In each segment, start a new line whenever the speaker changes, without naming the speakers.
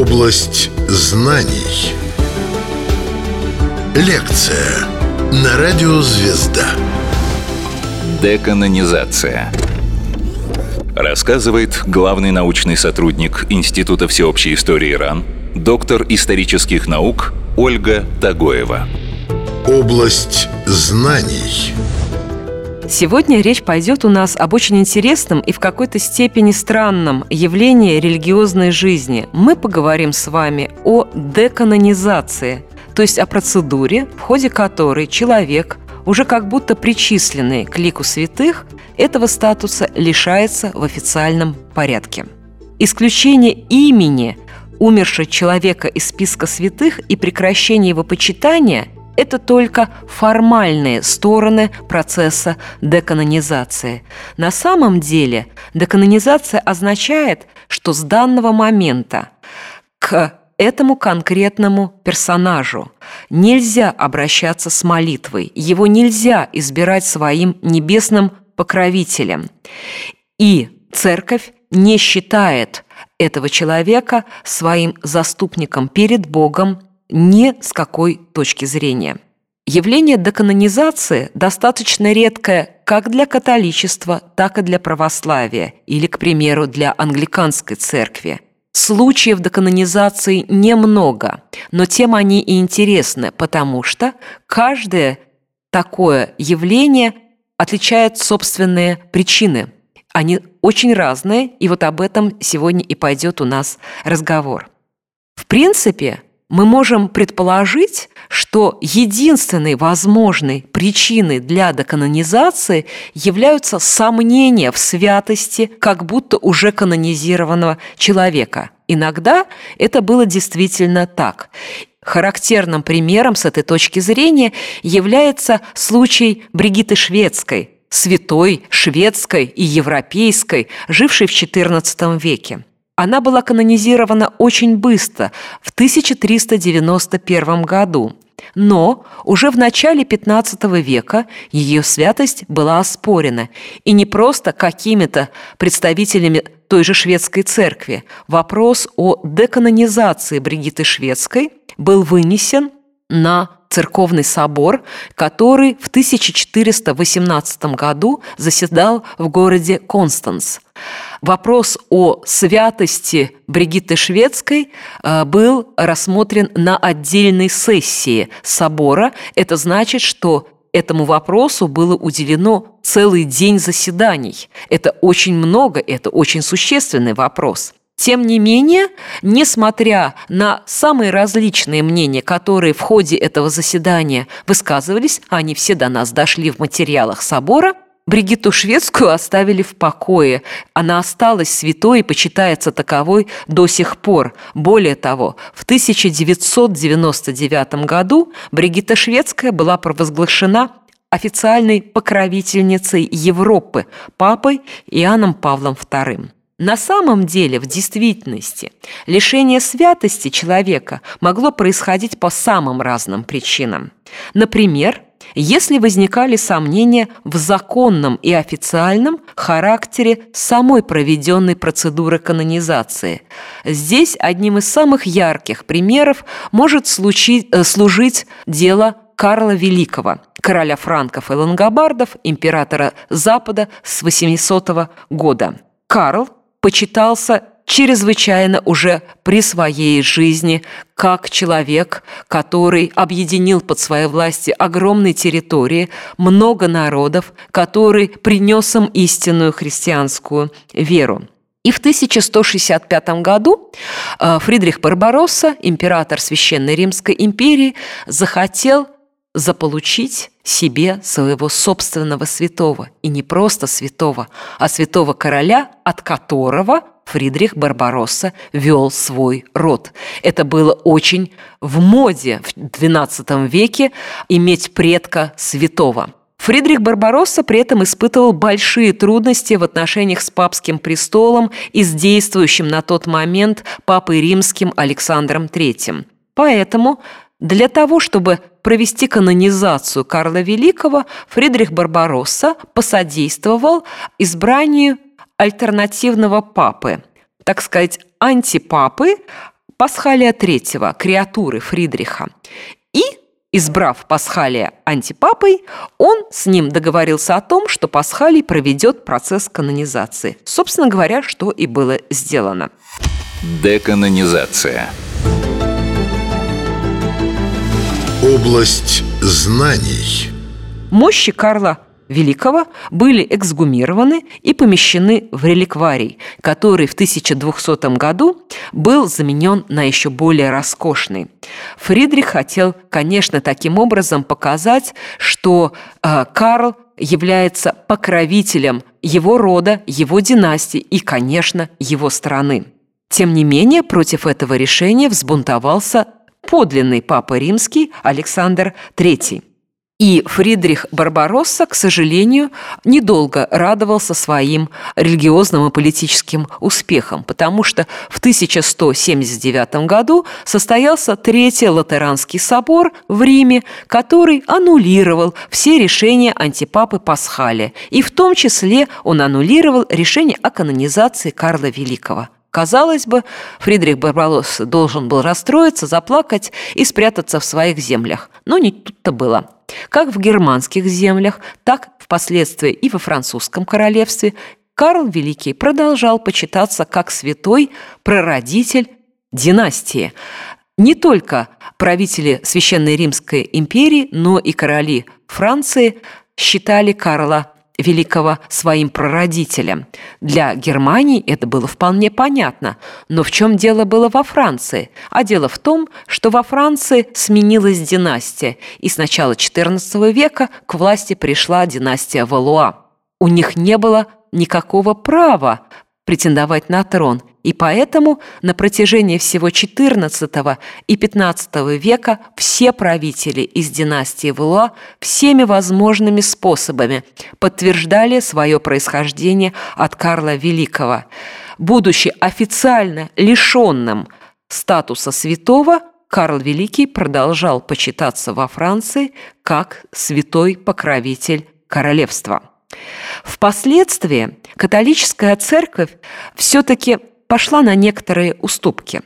Область знаний. Лекция на радио «Звезда».
Деканонизация. Рассказывает главный научный сотрудник Института всеобщей истории РАН, доктор исторических наук Ольга Тагоева.
Область знаний.
Сегодня речь пойдет у нас об очень интересном и в какой-то степени странном явлении религиозной жизни. Мы поговорим с вами о деканонизации, то есть о процедуре, в ходе которой человек, уже как будто причисленный к лику святых, этого статуса лишается в официальном порядке. Исключение имени умершего человека из списка святых и прекращение его почитания – это только формальные стороны процесса деканонизации. На самом деле деканонизация означает, что с данного момента к этому конкретному персонажу нельзя обращаться с молитвой, его нельзя избирать своим небесным покровителем. И церковь не считает этого человека своим заступником перед Богом ни с какой точки зрения. Явление деканонизации достаточно редкое как для католичества, так и для православия или, к примеру, для англиканской церкви. Случаев деканонизации немного, но тем они и интересны, потому что каждое такое явление отличает собственные причины. Они очень разные, и вот об этом сегодня и пойдет у нас разговор. В принципе, мы можем предположить, что единственной возможной причиной для деканонизации являются сомнения в святости как будто уже канонизированного человека. Иногда это было действительно так. Характерным примером с этой точки зрения является случай Бригиты Шведской, святой шведской и европейской, жившей в XIV веке. Она была канонизирована очень быстро, в 1391 году. Но уже в начале XV века ее святость была оспорена, и не просто какими-то представителями той же шведской церкви. Вопрос о деканонизации Бригиты Шведской был вынесен на церковный собор, который в 1418 году заседал в городе Констанс. Вопрос о святости Бригитты Шведской э, был рассмотрен на отдельной сессии собора. Это значит, что этому вопросу было уделено целый день заседаний. Это очень много, это очень существенный вопрос. Тем не менее, несмотря на самые различные мнения, которые в ходе этого заседания высказывались, они все до нас дошли в материалах собора, Бригитту Шведскую оставили в покое. Она осталась святой и почитается таковой до сих пор. Более того, в 1999 году Бригитта Шведская была провозглашена официальной покровительницей Европы папой Иоанном Павлом II. На самом деле, в действительности, лишение святости человека могло происходить по самым разным причинам. Например, если возникали сомнения в законном и официальном характере самой проведенной процедуры канонизации. Здесь одним из самых ярких примеров может случить, э, служить дело Карла Великого, короля франков и лангобардов, императора Запада с 800 года. Карл почитался чрезвычайно уже при своей жизни как человек, который объединил под своей властью огромные территории, много народов, который принес им истинную христианскую веру. И в 1165 году э, Фридрих Барбаросса, император Священной Римской империи, захотел заполучить себе своего собственного святого. И не просто святого, а святого короля, от которого Фридрих Барбаросса вел свой род. Это было очень в моде в XII веке иметь предка святого. Фридрих Барбаросса при этом испытывал большие трудности в отношениях с папским престолом и с действующим на тот момент папой римским Александром III. Поэтому для того, чтобы провести канонизацию Карла Великого, Фридрих Барбаросса посодействовал избранию альтернативного папы, так сказать, антипапы, Пасхалия III, креатуры Фридриха. И Избрав Пасхалия антипапой, он с ним договорился о том, что Пасхалий проведет процесс канонизации. Собственно говоря, что и было сделано.
Деканонизация.
Область знаний.
Мощи Карла Великого были эксгумированы и помещены в реликварий, который в 1200 году был заменен на еще более роскошный. Фридрих хотел, конечно, таким образом показать, что э, Карл является покровителем его рода, его династии и, конечно, его страны. Тем не менее, против этого решения взбунтовался подлинный папа римский Александр III. И Фридрих Барбаросса, к сожалению, недолго радовался своим религиозным и политическим успехам, потому что в 1179 году состоялся Третий Латеранский собор в Риме, который аннулировал все решения антипапы Пасхали, и в том числе он аннулировал решение о канонизации Карла Великого – Казалось бы, Фридрих Барбарос должен был расстроиться, заплакать и спрятаться в своих землях. Но не тут-то было. Как в германских землях, так впоследствии и во французском королевстве Карл Великий продолжал почитаться как святой прародитель династии. Не только правители Священной Римской империи, но и короли Франции считали Карла Великого своим прародителем. Для Германии это было вполне понятно. Но в чем дело было во Франции? А дело в том, что во Франции сменилась династия, и с начала XIV века к власти пришла династия Валуа. У них не было никакого права претендовать на трон, и поэтому на протяжении всего XIV и XV века все правители из династии Валуа всеми возможными способами подтверждали свое происхождение от Карла Великого. Будучи официально лишенным статуса святого, Карл Великий продолжал почитаться во Франции как святой покровитель королевства. Впоследствии католическая церковь все-таки пошла на некоторые уступки.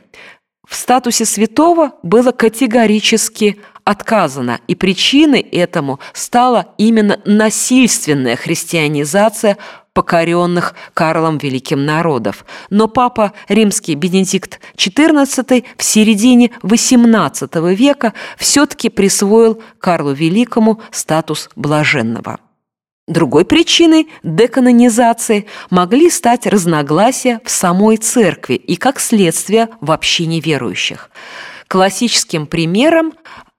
В статусе святого было категорически отказано, и причиной этому стала именно насильственная христианизация покоренных Карлом Великим народов. Но папа римский Бенедикт XIV в середине XVIII века все-таки присвоил Карлу Великому статус блаженного. Другой причиной деканонизации могли стать разногласия в самой церкви и, как следствие, в общине верующих. Классическим примером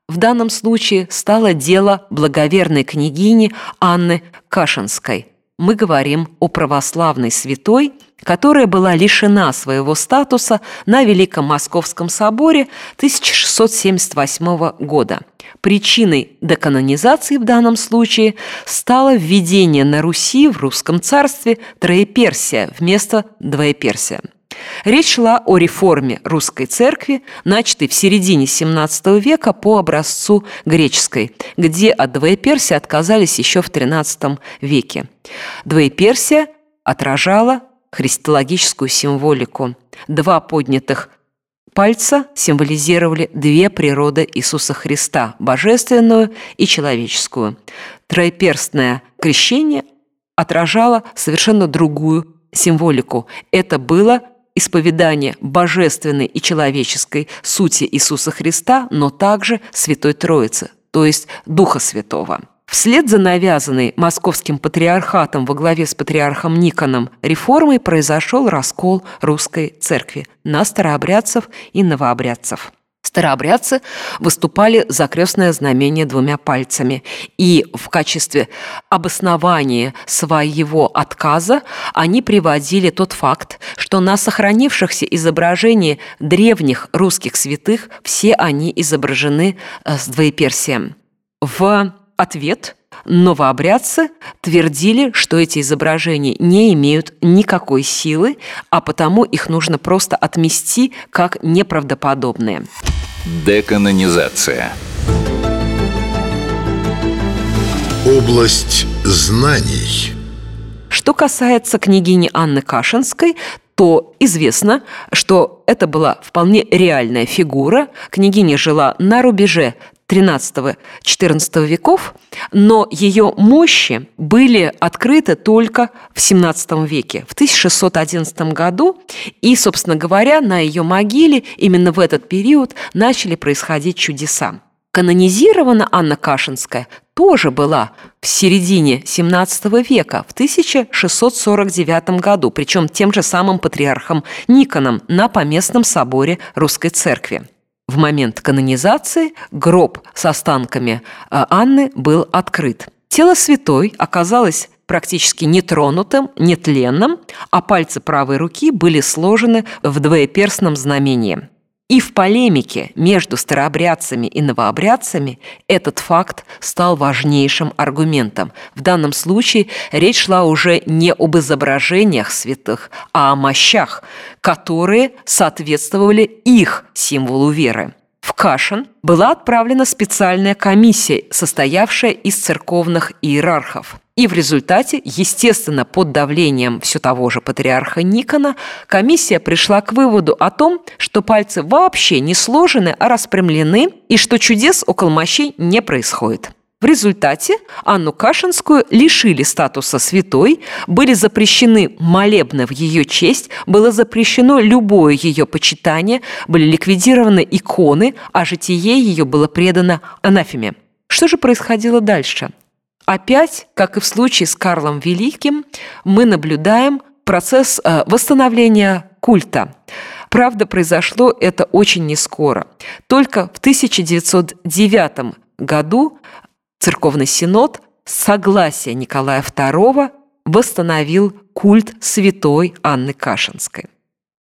в данном случае стало дело благоверной княгини Анны Кашинской. Мы говорим о православной святой, которая была лишена своего статуса на Великом Московском соборе 1678 года – Причиной деканонизации в данном случае стало введение на Руси в русском царстве Троеперсия вместо Двоеперсия. Речь шла о реформе русской церкви, начатой в середине XVII века по образцу греческой, где от двоеперсия отказались еще в XIII веке. Двоеперсия отражала христологическую символику. Два поднятых Пальца символизировали две природы Иисуса Христа – божественную и человеческую. Троеперстное крещение отражало совершенно другую символику. Это было исповедание божественной и человеческой сути Иисуса Христа, но также Святой Троицы, то есть Духа Святого. Вслед за навязанной московским патриархатом во главе с патриархом Никоном реформой произошел раскол русской церкви на старообрядцев и новообрядцев. Старообрядцы выступали за крестное знамение двумя пальцами, и в качестве обоснования своего отказа они приводили тот факт, что на сохранившихся изображениях древних русских святых все они изображены э, с двоеперсием. В ответ новообрядцы твердили, что эти изображения не имеют никакой силы, а потому их нужно просто отмести как неправдоподобные.
Деканонизация.
Область знаний.
Что касается княгини Анны Кашинской, то известно, что это была вполне реальная фигура. Княгиня жила на рубеже XIII-XIV веков, но ее мощи были открыты только в XVII веке, в 1611 году. И, собственно говоря, на ее могиле именно в этот период начали происходить чудеса. Канонизирована Анна Кашинская тоже была в середине XVII века, в 1649 году, причем тем же самым патриархом Никоном на Поместном соборе Русской Церкви. В момент канонизации гроб с останками э, Анны был открыт. Тело святой оказалось практически нетронутым, нетленным, а пальцы правой руки были сложены в двоеперстном знамении. И в полемике между старообрядцами и новообрядцами этот факт стал важнейшим аргументом. В данном случае речь шла уже не об изображениях святых, а о мощах, которые соответствовали их символу веры. Кашин была отправлена специальная комиссия, состоявшая из церковных иерархов. И в результате, естественно, под давлением все того же патриарха Никона, комиссия пришла к выводу о том, что пальцы вообще не сложены, а распрямлены, и что чудес около мощей не происходит. В результате Анну Кашинскую лишили статуса святой, были запрещены молебны в ее честь, было запрещено любое ее почитание, были ликвидированы иконы, а житие ее было предано анафеме. Что же происходило дальше? Опять, как и в случае с Карлом Великим, мы наблюдаем процесс э, восстановления культа. Правда, произошло это очень нескоро. Только в 1909 году Церковный Синод с согласия Николая II восстановил культ святой Анны Кашинской.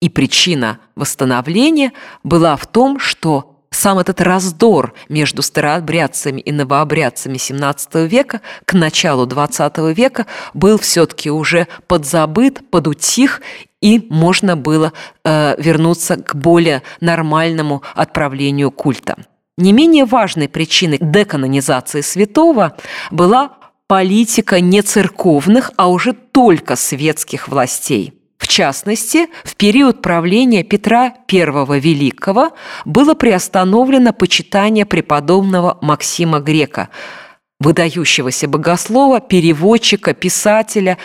И причина восстановления была в том, что сам этот раздор между старообрядцами и новообрядцами XVII века к началу XX века был все-таки уже подзабыт, подутих, и можно было э, вернуться к более нормальному отправлению культа. Не менее важной причиной деканонизации святого была политика не церковных, а уже только светских властей. В частности, в период правления Петра I Великого было приостановлено почитание преподобного Максима Грека, выдающегося богослова, переводчика, писателя,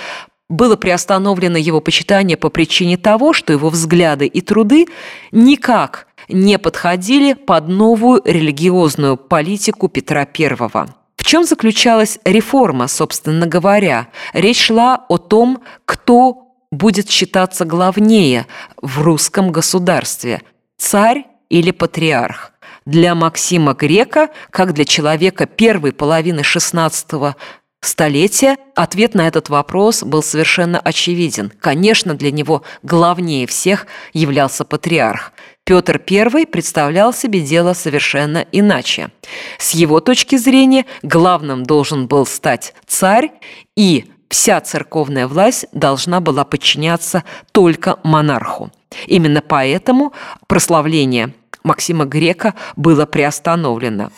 было приостановлено его почитание по причине того, что его взгляды и труды никак не подходили под новую религиозную политику Петра I. В чем заключалась реформа, собственно говоря? Речь шла о том, кто будет считаться главнее в русском государстве – царь или патриарх. Для Максима Грека, как для человека первой половины XVI столетия, ответ на этот вопрос был совершенно очевиден. Конечно, для него главнее всех являлся патриарх. Петр I представлял себе дело совершенно иначе. С его точки зрения главным должен был стать царь, и вся церковная власть должна была подчиняться только монарху. Именно поэтому прославление Максима Грека было приостановлено.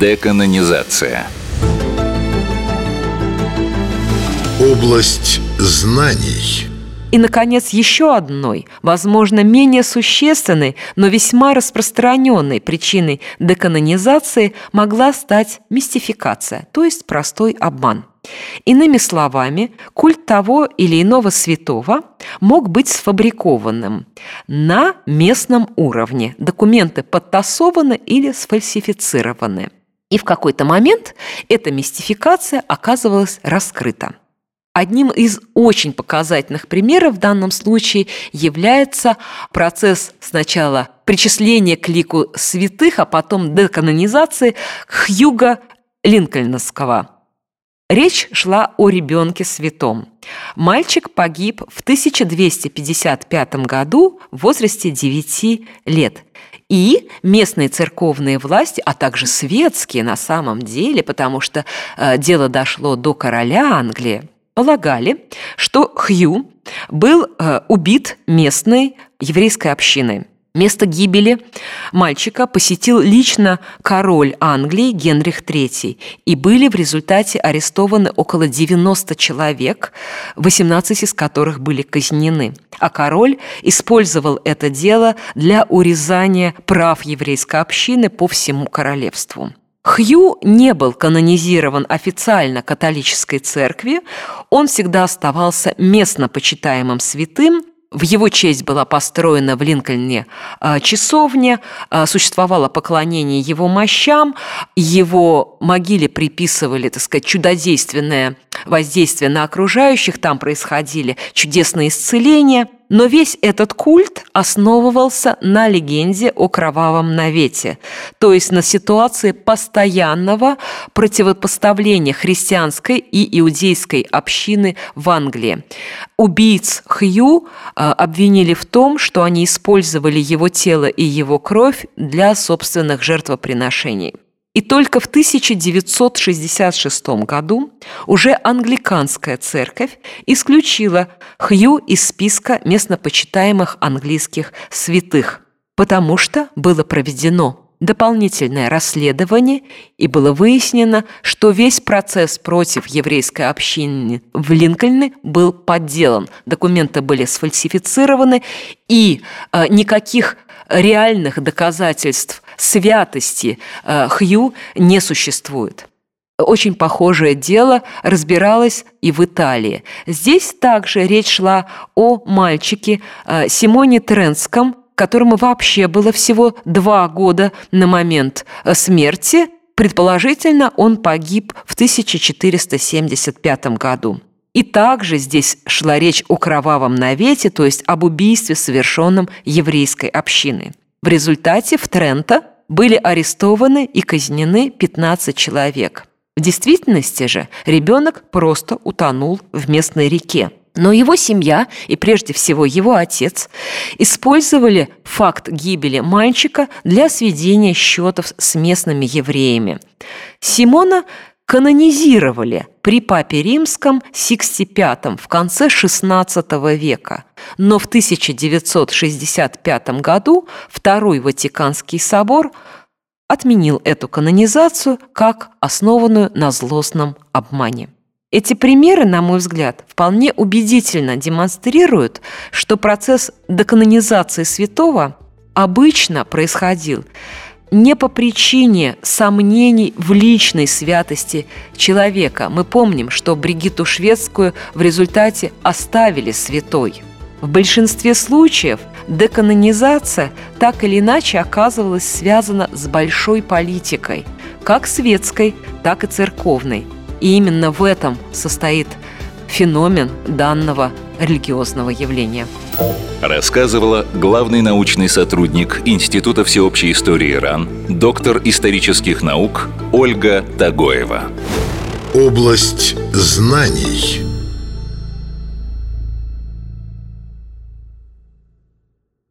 Деканонизация.
Область знаний –
и, наконец, еще одной, возможно, менее существенной, но весьма распространенной причиной деканонизации могла стать мистификация, то есть простой обман. Иными словами, культ того или иного святого мог быть сфабрикованным на местном уровне. Документы подтасованы или сфальсифицированы. И в какой-то момент эта мистификация оказывалась раскрыта. Одним из очень показательных примеров в данном случае является процесс сначала причисления к лику святых, а потом деканонизации Хьюга Линкольновского. Речь шла о ребенке святом. Мальчик погиб в 1255 году в возрасте 9 лет. И местные церковные власти, а также светские на самом деле, потому что э, дело дошло до короля Англии, полагали, что Хью был э, убит местной еврейской общиной. Место гибели мальчика посетил лично король Англии Генрих III, и были в результате арестованы около 90 человек, 18 из которых были казнены. А король использовал это дело для урезания прав еврейской общины по всему королевству. Хью не был канонизирован официально католической церкви, он всегда оставался местно почитаемым святым, в его честь была построена в Линкольне а, часовня, а, существовало поклонение его мощам, его могиле приписывали, так сказать, чудодейственное воздействие на окружающих, там происходили чудесные исцеления – но весь этот культ основывался на легенде о кровавом навете, то есть на ситуации постоянного противопоставления христианской и иудейской общины в Англии. Убийц Хью а, обвинили в том, что они использовали его тело и его кровь для собственных жертвоприношений. И только в 1966 году уже англиканская церковь исключила Хью из списка местнопочитаемых английских святых, потому что было проведено дополнительное расследование и было выяснено, что весь процесс против еврейской общины в Линкольне был подделан. Документы были сфальсифицированы, и э, никаких реальных доказательств святости э, Хью не существует. Очень похожее дело разбиралось и в Италии. Здесь также речь шла о мальчике э, Симоне Тренском, которому вообще было всего два года на момент э, смерти. Предположительно, он погиб в 1475 году. И также здесь шла речь о кровавом навете, то есть об убийстве, совершенном еврейской общиной. В результате в Тренто были арестованы и казнены 15 человек. В действительности же ребенок просто утонул в местной реке. Но его семья и прежде всего его отец использовали факт гибели мальчика для сведения счетов с местными евреями. Симона канонизировали при папе римском Сиксти V в конце XVI века, но в 1965 году Второй Ватиканский собор отменил эту канонизацию как основанную на злостном обмане. Эти примеры, на мой взгляд, вполне убедительно демонстрируют, что процесс деканонизации святого обычно происходил не по причине сомнений в личной святости человека. Мы помним, что Бригитту Шведскую в результате оставили святой. В большинстве случаев деканонизация так или иначе оказывалась связана с большой политикой, как светской, так и церковной. И именно в этом состоит феномен данного религиозного явления.
Рассказывала главный научный сотрудник Института всеобщей истории РАН, доктор исторических наук Ольга Тагоева.
Область знаний –